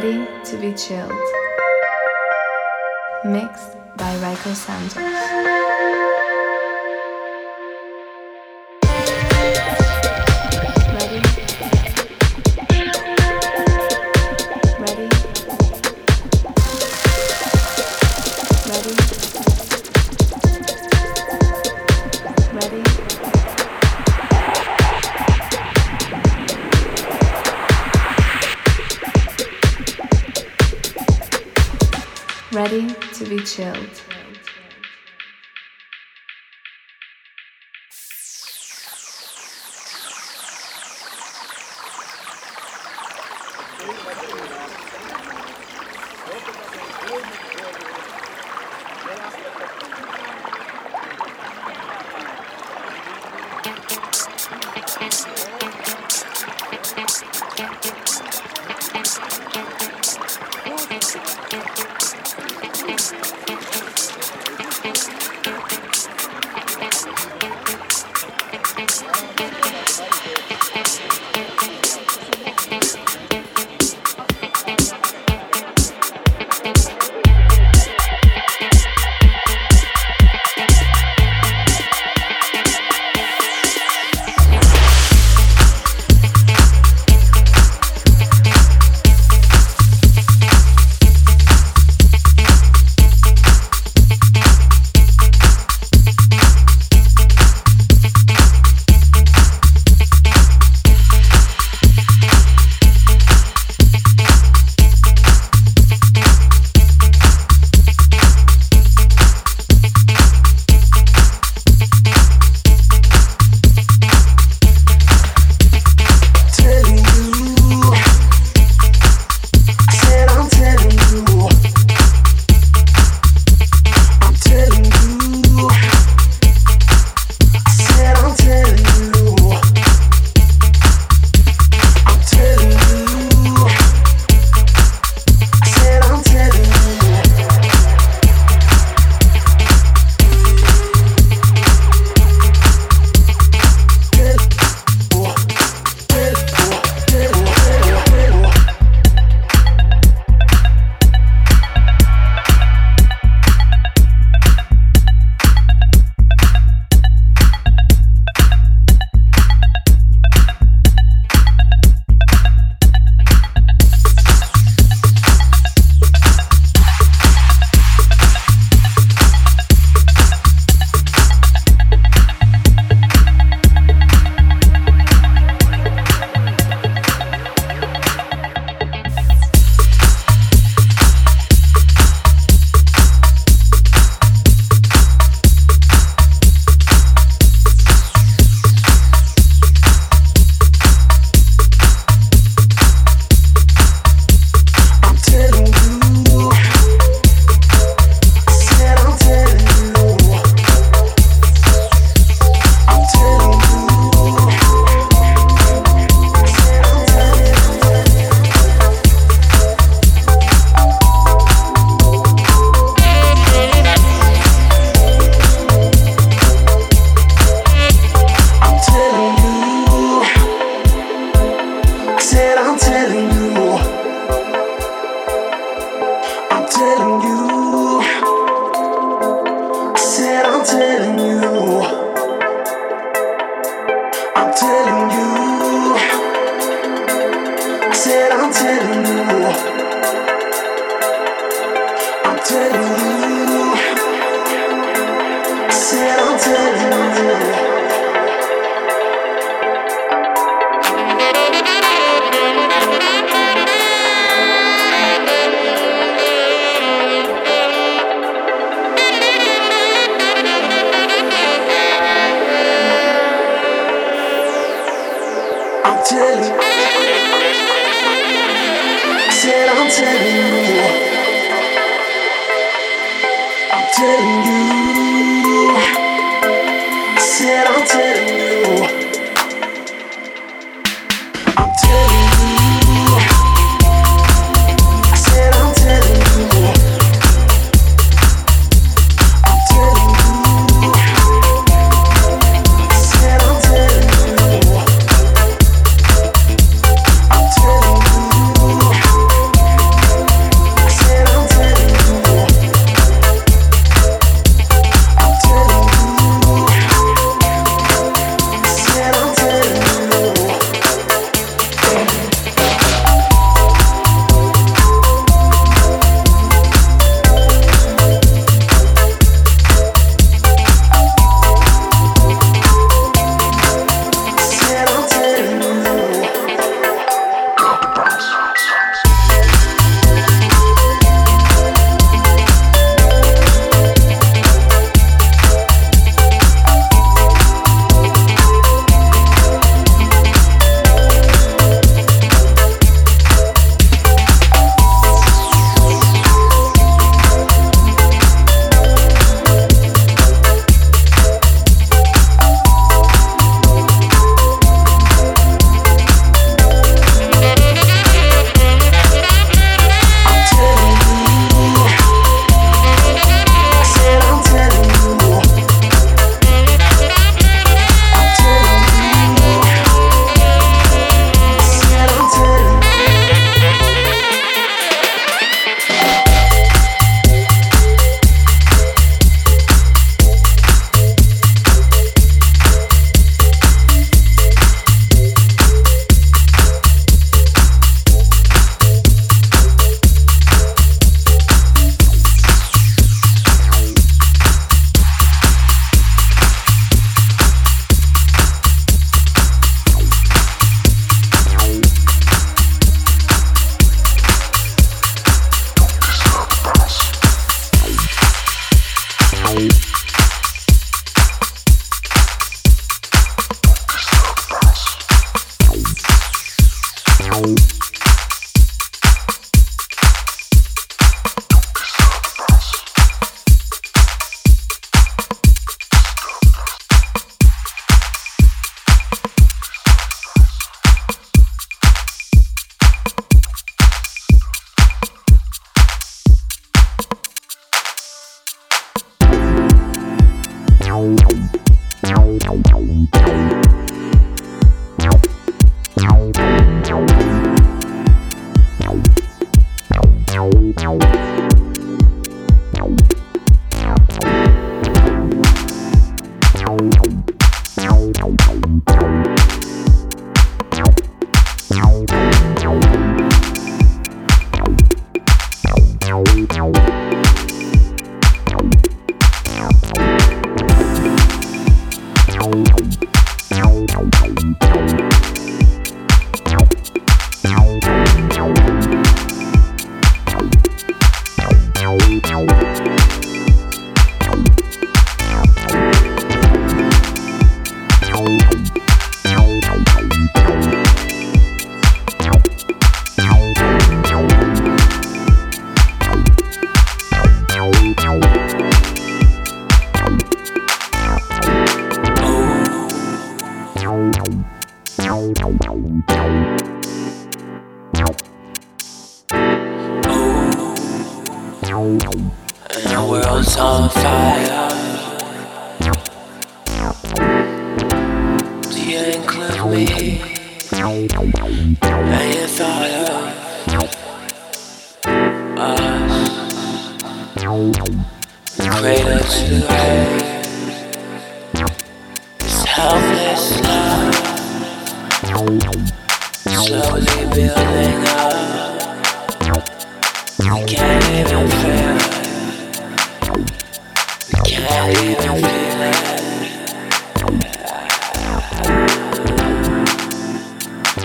ready to be chilled. Mixed by Rayco Santos. Ready to be chilled. Thank you.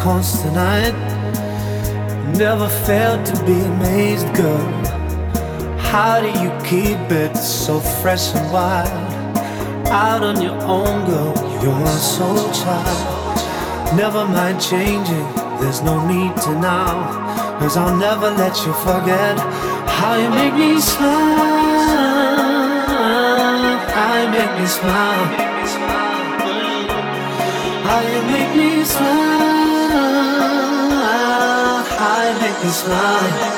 constant I Never failed to be amazed, girl. How do you keep it so fresh and wild? Out on your own, girl, you're a soul child. Never mind changing, there's no need to now. Cause I'll never let you forget how you make me smile. You make me smile. How you make me smile. I make me smile.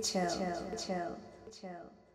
Chilled. chill, chill, chill.